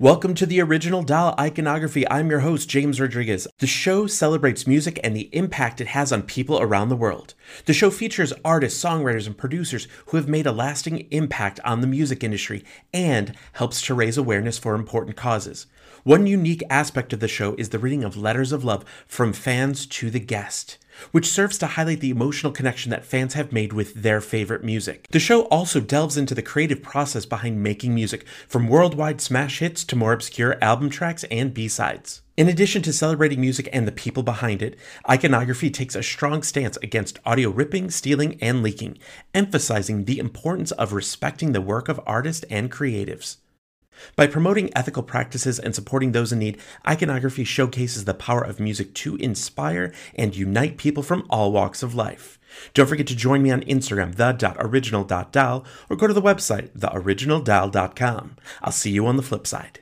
Welcome to the original Doll Iconography. I'm your host, James Rodriguez. The show celebrates music and the impact it has on people around the world. The show features artists, songwriters, and producers who have made a lasting impact on the music industry and helps to raise awareness for important causes. One unique aspect of the show is the reading of letters of love from fans to the guest which serves to highlight the emotional connection that fans have made with their favorite music. The show also delves into the creative process behind making music, from worldwide smash hits to more obscure album tracks and B-sides. In addition to celebrating music and the people behind it, iconography takes a strong stance against audio ripping, stealing, and leaking, emphasizing the importance of respecting the work of artists and creatives. By promoting ethical practices and supporting those in need, iconography showcases the power of music to inspire and unite people from all walks of life. Don't forget to join me on Instagram, the.original.doll, or go to the website, theoriginaldoll.com. I'll see you on the flip side.